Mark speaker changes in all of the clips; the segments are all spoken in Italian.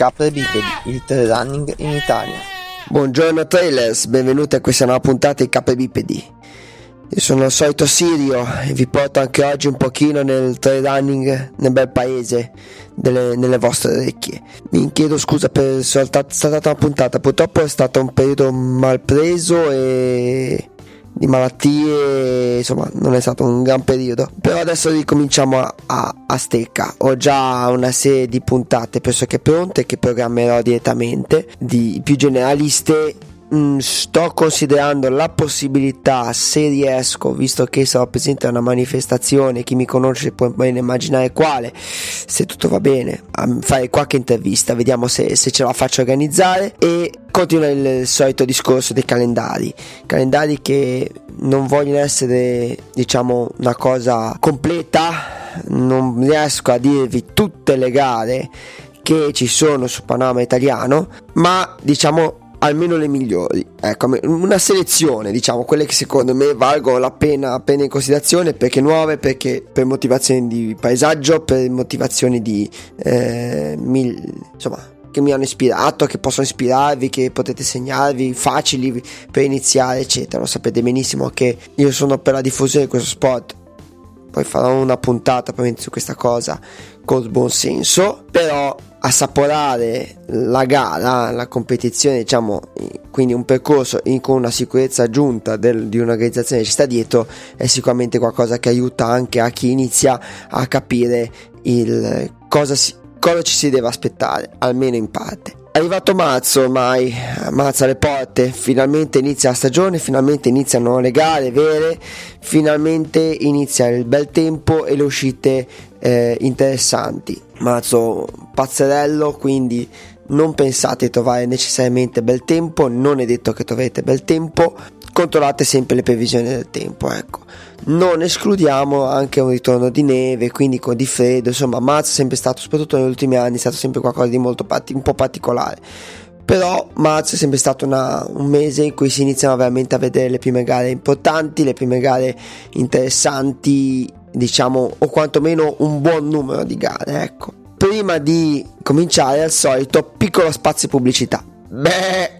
Speaker 1: Capre Bipedi, il trail running in Italia.
Speaker 2: Buongiorno trailers, benvenuti a questa nuova puntata di Capre Bipedi. Io sono il solito Sirio e vi porto anche oggi un pochino nel trail running nel bel paese, delle, nelle vostre orecchie. Mi chiedo scusa per essere stata una puntata, purtroppo è stato un periodo mal preso e di malattie, insomma non è stato un gran periodo. Però adesso ricominciamo a, a, a stecca. Ho già una serie di puntate pressoché pronte che programmerò direttamente, di più generaliste Mm, sto considerando la possibilità, se riesco, visto che sarò presente a una manifestazione, chi mi conosce può bene immaginare quale, se tutto va bene, a fare qualche intervista, vediamo se, se ce la faccio organizzare. E continua il solito discorso dei calendari, calendari che non vogliono essere diciamo una cosa completa, non riesco a dirvi tutte le gare che ci sono su Panama italiano, ma diciamo almeno le migliori. Ecco, una selezione, diciamo, quelle che secondo me valgono la pena, pena in considerazione perché nuove, perché per motivazioni di paesaggio, per motivazioni di eh, mil, insomma che mi hanno ispirato, che possono ispirarvi, che potete segnarvi, facili per iniziare, eccetera. Lo sapete benissimo che io sono per la diffusione di questo sport. Poi farò una puntata su questa cosa col buon senso, però assaporare la gara, la competizione, diciamo, quindi un percorso in, con una sicurezza aggiunta del, di un'organizzazione che ci sta dietro è sicuramente qualcosa che aiuta anche a chi inizia a capire il, cosa, si, cosa ci si deve aspettare, almeno in parte. È arrivato marzo ormai, marzo alle porte, finalmente inizia la stagione, finalmente iniziano le gare vere, finalmente inizia il bel tempo e le uscite eh, interessanti. Marzo pazzerello, quindi non pensate di trovare necessariamente bel tempo, non è detto che troverete bel tempo, controllate sempre le previsioni del tempo, ecco. Non escludiamo anche un ritorno di neve, quindi con di freddo, insomma, marzo è sempre stato, soprattutto negli ultimi anni, è stato sempre qualcosa di molto un po' particolare. Però marzo è sempre stato una, un mese in cui si iniziano veramente a vedere le prime gare importanti, le prime gare interessanti diciamo, o quantomeno un buon numero di gare, ecco. Prima di cominciare, al solito, piccolo spazio pubblicità. Beh,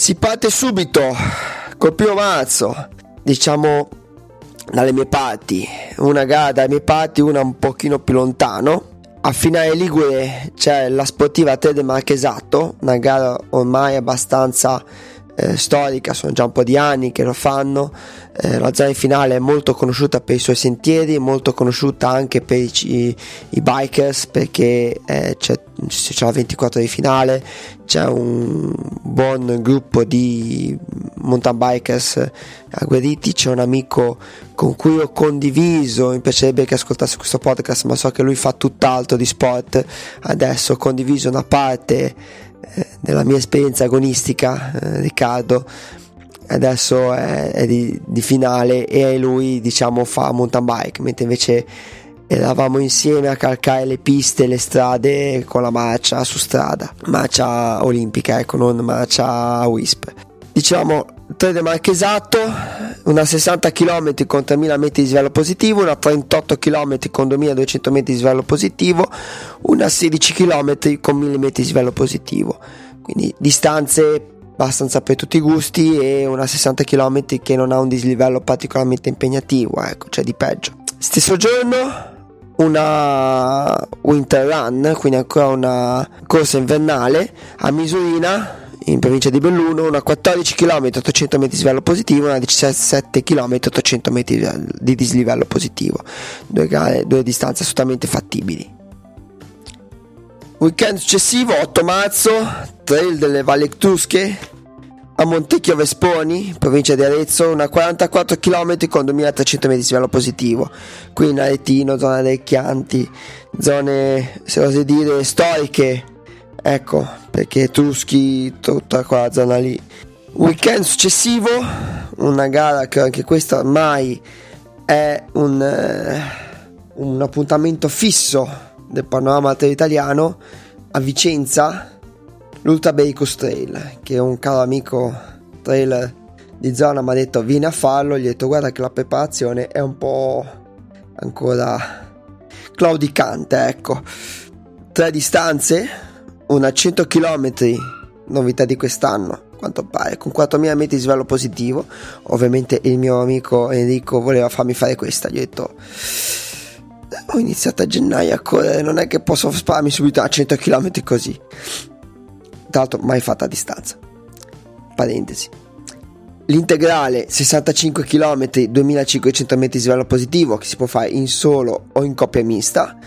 Speaker 2: Si parte subito col primo marzo, diciamo dalle mie parti, una gara dalle mie parti, una un pochino più lontano. A finale Ligure c'è la sportiva 3 del Marchesato, una gara ormai abbastanza eh, storica, sono già un po' di anni che lo fanno. Eh, la zona finale è molto conosciuta per i suoi sentieri, molto conosciuta anche per i, i, i bikers perché eh, c'è, c'è la 24 di finale, c'è un buon gruppo di mountain bikers agguerriti, c'è un amico con cui ho condiviso, mi piacerebbe che ascoltasse questo podcast, ma so che lui fa tutt'altro di sport, adesso ho condiviso una parte eh, della mia esperienza agonistica, eh, Riccardo, adesso è, è di, di, finale e lui diciamo fa mountain bike, mentre invece eravamo insieme a calcare le piste, le strade con la marcia su strada, marcia olimpica, ecco, non marcia WISP. Diciamo 3 del Marchesato, una 60 km con 3000 metri di svelo positivo, una 38 km con 2200 metri di svelo positivo, una 16 km con 1000 metri di svelo positivo. Quindi distanze abbastanza per tutti i gusti e una 60 km che non ha un dislivello particolarmente impegnativo, ecco, cioè di peggio. Stesso giorno una winter run, quindi ancora una corsa invernale a Misurina in provincia di Belluno, una 14 km 800 metri di livello positivo una 17 km 800 metri di dislivello positivo. Due, gare, due distanze assolutamente fattibili. Weekend successivo, 8 marzo, Trail delle Valli Etrusche a Montecchio Vesponi, provincia di Arezzo, una 44 km con 2300 metri di livello positivo. Qui in Aretino, zona dei Chianti, zone, se osi dire, storiche. Ecco perché Etruschi tutta quella zona lì. Weekend successivo una gara che anche questa ormai è un, eh, un appuntamento fisso del panorama italiano a Vicenza l'Ultra Bacus Trail che un caro amico trailer di zona mi ha detto vieni a farlo. Gli ho detto guarda che la preparazione è un po' ancora claudicante ecco. Tre distanze una 100 km novità di quest'anno quanto pare. Con 4000 metri di svelo positivo ovviamente il mio amico Enrico voleva farmi fare questa. Gli ho detto ho iniziato a gennaio a correre non è che posso spararmi subito a 100 km così tra l'altro mai fatta a distanza. Parentesi. L'integrale 65 km 2500 metri di svelo positivo che si può fare in solo o in coppia mista.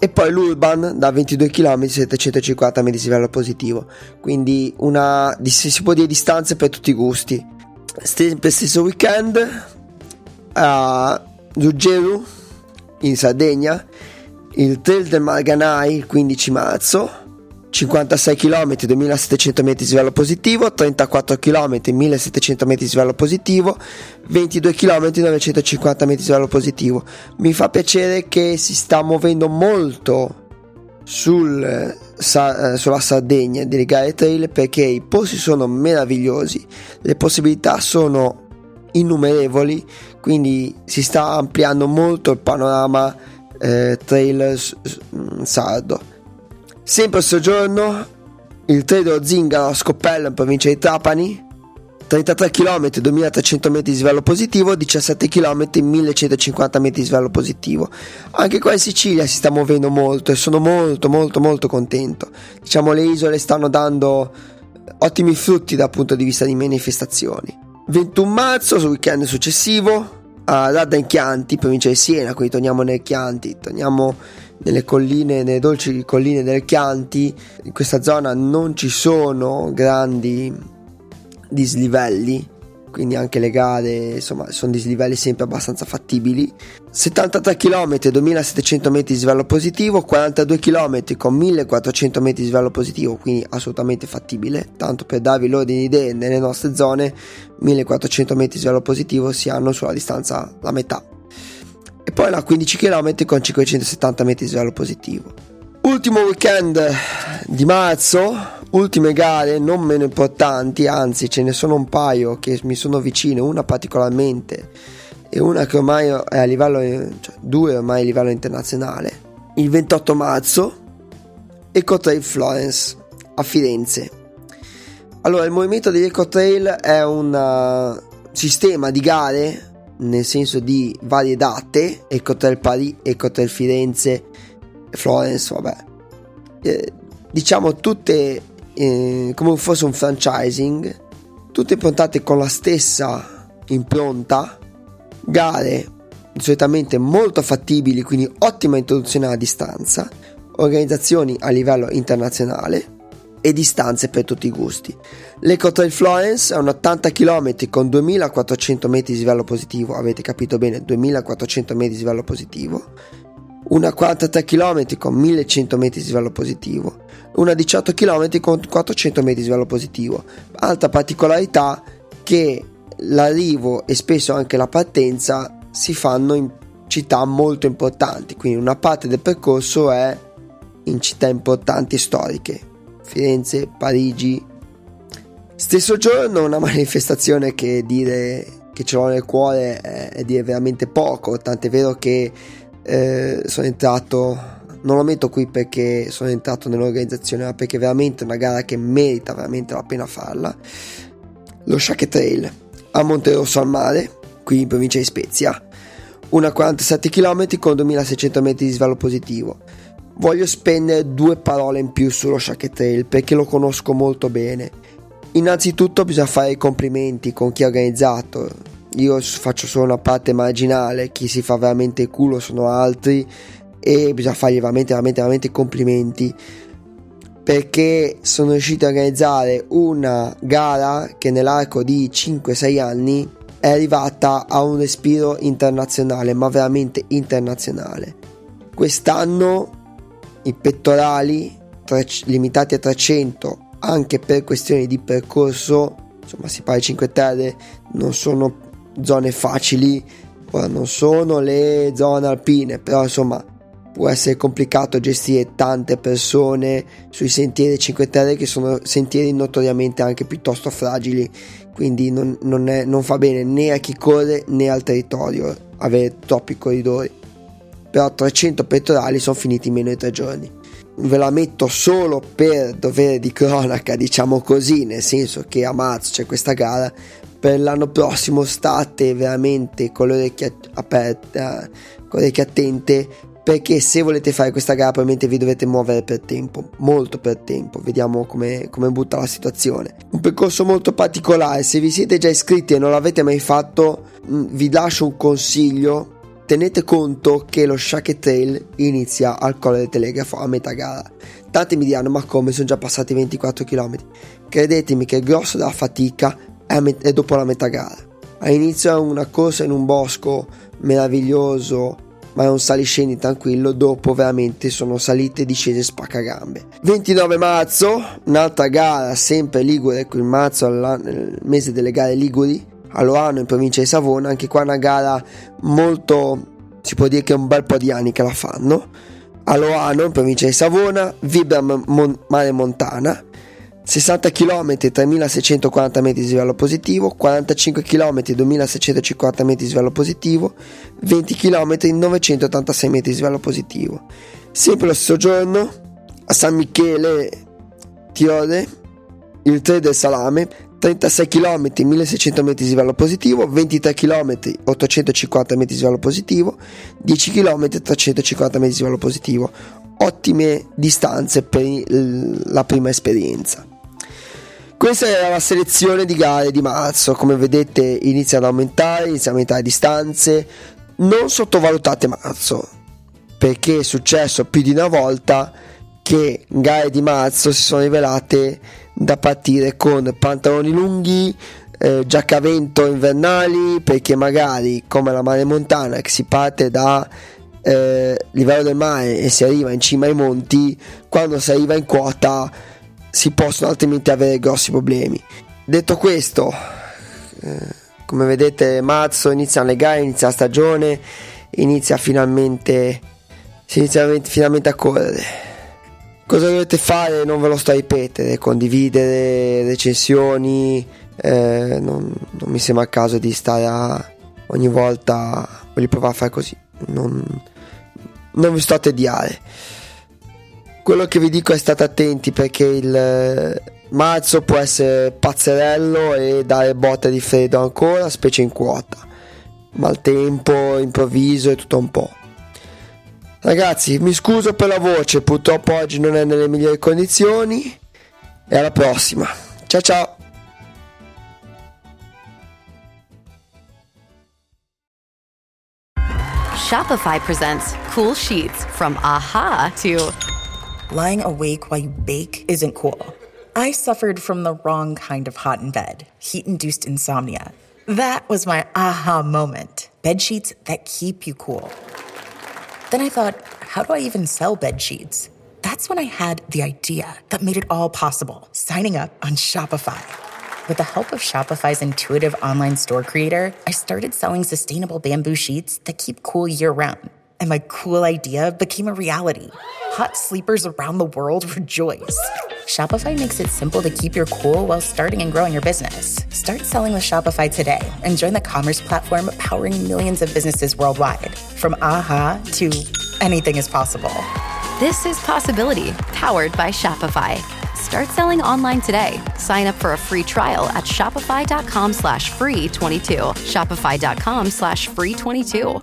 Speaker 2: E poi l'Urban da 22 km 750 metri di livello positivo. Quindi una si può dire distanze per tutti i gusti. Sempre stesso weekend a Zuggeru in Sardegna il Trail del Marganai il 15 marzo 56 km 2700 metri di livello positivo 34 km 1700 metri di livello positivo 22 km 950 metri di livello positivo. Mi fa piacere che si sta muovendo molto sul, sa, eh, sulla Sardegna delle gare trail perché i posti sono meravigliosi le possibilità sono innumerevoli quindi si sta ampliando molto il panorama eh, trail sardo Sempre a soggiorno, il treno Zingaro a Scoppello in provincia di Trapani, 33 km 2300 metri di svelo positivo, 17 km 1150 metri di svelo positivo. Anche qua in Sicilia si sta muovendo molto e sono molto molto molto contento. Diciamo le isole stanno dando ottimi frutti dal punto di vista di manifestazioni. 21 marzo, sul weekend successivo, a Radda in Chianti, provincia di Siena, quindi torniamo nel Chianti, torniamo nelle colline, nelle dolci colline del Chianti, in questa zona non ci sono grandi dislivelli, quindi anche le gare insomma sono dislivelli sempre abbastanza fattibili. 73 km 2700 metri di svelo positivo 42 km con 1400 metri di svelo positivo quindi assolutamente fattibile. Tanto per darvi l'ordine di idee nelle nostre zone 1400 metri di svelo positivo si hanno sulla distanza la metà poi la 15 km con 570 metri di svelo positivo. Ultimo weekend di marzo, ultime gare non meno importanti, anzi ce ne sono un paio che mi sono vicine, una particolarmente e una che ormai è a livello, cioè due ormai a livello internazionale. Il 28 marzo, Ecotrail Florence a Firenze. Allora, il movimento degli Ecotrail è un uh, sistema di gare nel senso di varie date, Ecotel Paris, Ecotel Firenze, Florence, vabbè. Eh, diciamo tutte eh, come fosse un franchising, tutte improntate con la stessa impronta, gare solitamente molto fattibili, quindi ottima introduzione alla distanza, organizzazioni a livello internazionale e distanze per tutti i gusti. L'Ecotrail Florence è un 80 km con 2400 metri di livello positivo, avete capito bene, 2400 metri di livello positivo, una 43 km con 1100 metri di livello positivo, una 18 km con 400 metri di livello positivo. Altra particolarità che l'arrivo e spesso anche la partenza si fanno in città molto importanti, quindi una parte del percorso è in città importanti storiche, Firenze, Parigi. Stesso giorno una manifestazione che dire che ce l'ho nel cuore è, è dire veramente poco, tant'è vero che eh, sono entrato, non lo metto qui perché sono entrato nell'organizzazione, ma perché è veramente una gara che merita veramente la pena farla. Lo Shake Trail a Monterosso al mare, qui in provincia di Spezia, una 47 km con 2600 metri di svalo positivo voglio spendere due parole in più sullo Shacket Trail perché lo conosco molto bene. Innanzitutto bisogna fare i complimenti con chi ha organizzato. Io faccio solo una parte marginale, chi si fa veramente il culo sono altri e bisogna fargli veramente veramente veramente complimenti perché sono riusciti a organizzare una gara che nell'arco di 5-6 anni è arrivata a un respiro internazionale, ma veramente internazionale. Quest'anno i pettorali tre, limitati a 300 anche per questioni di percorso, insomma si parla di 5 Terre, non sono zone facili, ora non sono le zone alpine, però insomma può essere complicato gestire tante persone sui sentieri 5 Terre che sono sentieri notoriamente anche piuttosto fragili, quindi non, non, è, non fa bene né a chi corre né al territorio avere troppi corridori. Però 300 pettorali sono finiti in meno di 3 giorni ve la metto solo per dovere di cronaca, diciamo così, nel senso che a marzo c'è questa gara. Per l'anno prossimo state veramente con le orecchie aperte, con le orecchie attente, perché se volete fare questa gara probabilmente vi dovete muovere per tempo, molto per tempo, vediamo come, come butta la situazione. Un percorso molto particolare, se vi siete già iscritti e non l'avete mai fatto, vi lascio un consiglio tenete conto che lo Shake Trail inizia al Colle del Telegrafo a metà gara. Tanti mi diranno ma come sono già passati 24 km. Credetemi che il grosso della fatica è, met- è dopo la metà gara. All'inizio è una corsa in un bosco meraviglioso ma è un saliscendi tranquillo, dopo veramente sono salite e discese spaccagambe. 29 marzo, un'altra gara, sempre Ligure, qui in marzo, nel mese delle gare Liguri, a Loano in provincia di Savona, anche qua una gara molto, si può dire che è un bel po' di anni che la fanno, a Loano in provincia di Savona, Vibram Mon- Mare Montana, 60 km 3640 metri di livello positivo, 45 km 2650 metri di livello positivo, 20 km 986 metri di livello positivo. Sempre lo stesso giorno a San Michele Tirode, il 3 del Salame, 36 km 1600 metri di livello positivo, 23 km 850 metri di livello positivo, 10 km 350 metri di livello positivo. Ottime distanze per la prima esperienza. Questa è la selezione di gare di marzo, come vedete inizia ad aumentare, inizia a aumentare distanze. Non sottovalutate marzo, perché è successo più di una volta che gare di marzo si sono rivelate da partire con pantaloni lunghi, eh, giacca a vento invernali, perché magari come la mare montana che si parte da eh, livello del mare e si arriva in cima ai monti, quando si arriva in quota si possono altrimenti avere grossi problemi. Detto questo, eh, come vedete marzo inizia le gare, inizia la stagione, inizia finalmente, si inizia finalmente a correre Cosa dovete fare? Non ve lo sto a ripetere, condividere recensioni, eh, non, non, mi sembra il caso di stare a ogni volta voglio provare a fare così, non, non vi sto a tediare. Quello che vi dico è state attenti perché il marzo può essere pazzerello e dare botte di freddo ancora, specie in quota. Maltempo, improvviso e tutto un po'. Ragazzi, mi scuso per la voce, purtroppo oggi non è nelle migliori condizioni. E alla prossima. Ciao ciao.
Speaker 3: Shopify presents cool sheets from aha to
Speaker 4: lying awake while you bake isn't cool. I suffered from the wrong kind of hot in bed, heat-induced insomnia. That was my aha moment. Bed sheets that keep you cool. Then I thought, how do I even sell bed sheets? That's when I had the idea that made it all possible signing up on Shopify. With the help of Shopify's intuitive online store creator, I started selling sustainable bamboo sheets that keep cool year round. And my cool idea became a reality. Hot sleepers around the world rejoice. Shopify makes it simple to keep your cool while starting and growing your business. Start selling with Shopify today and join the commerce platform powering millions of businesses worldwide. From aha to anything is possible.
Speaker 3: This is Possibility, powered by Shopify. Start selling online today. Sign up for a free trial at shopify.com slash free 22. Shopify.com slash free 22.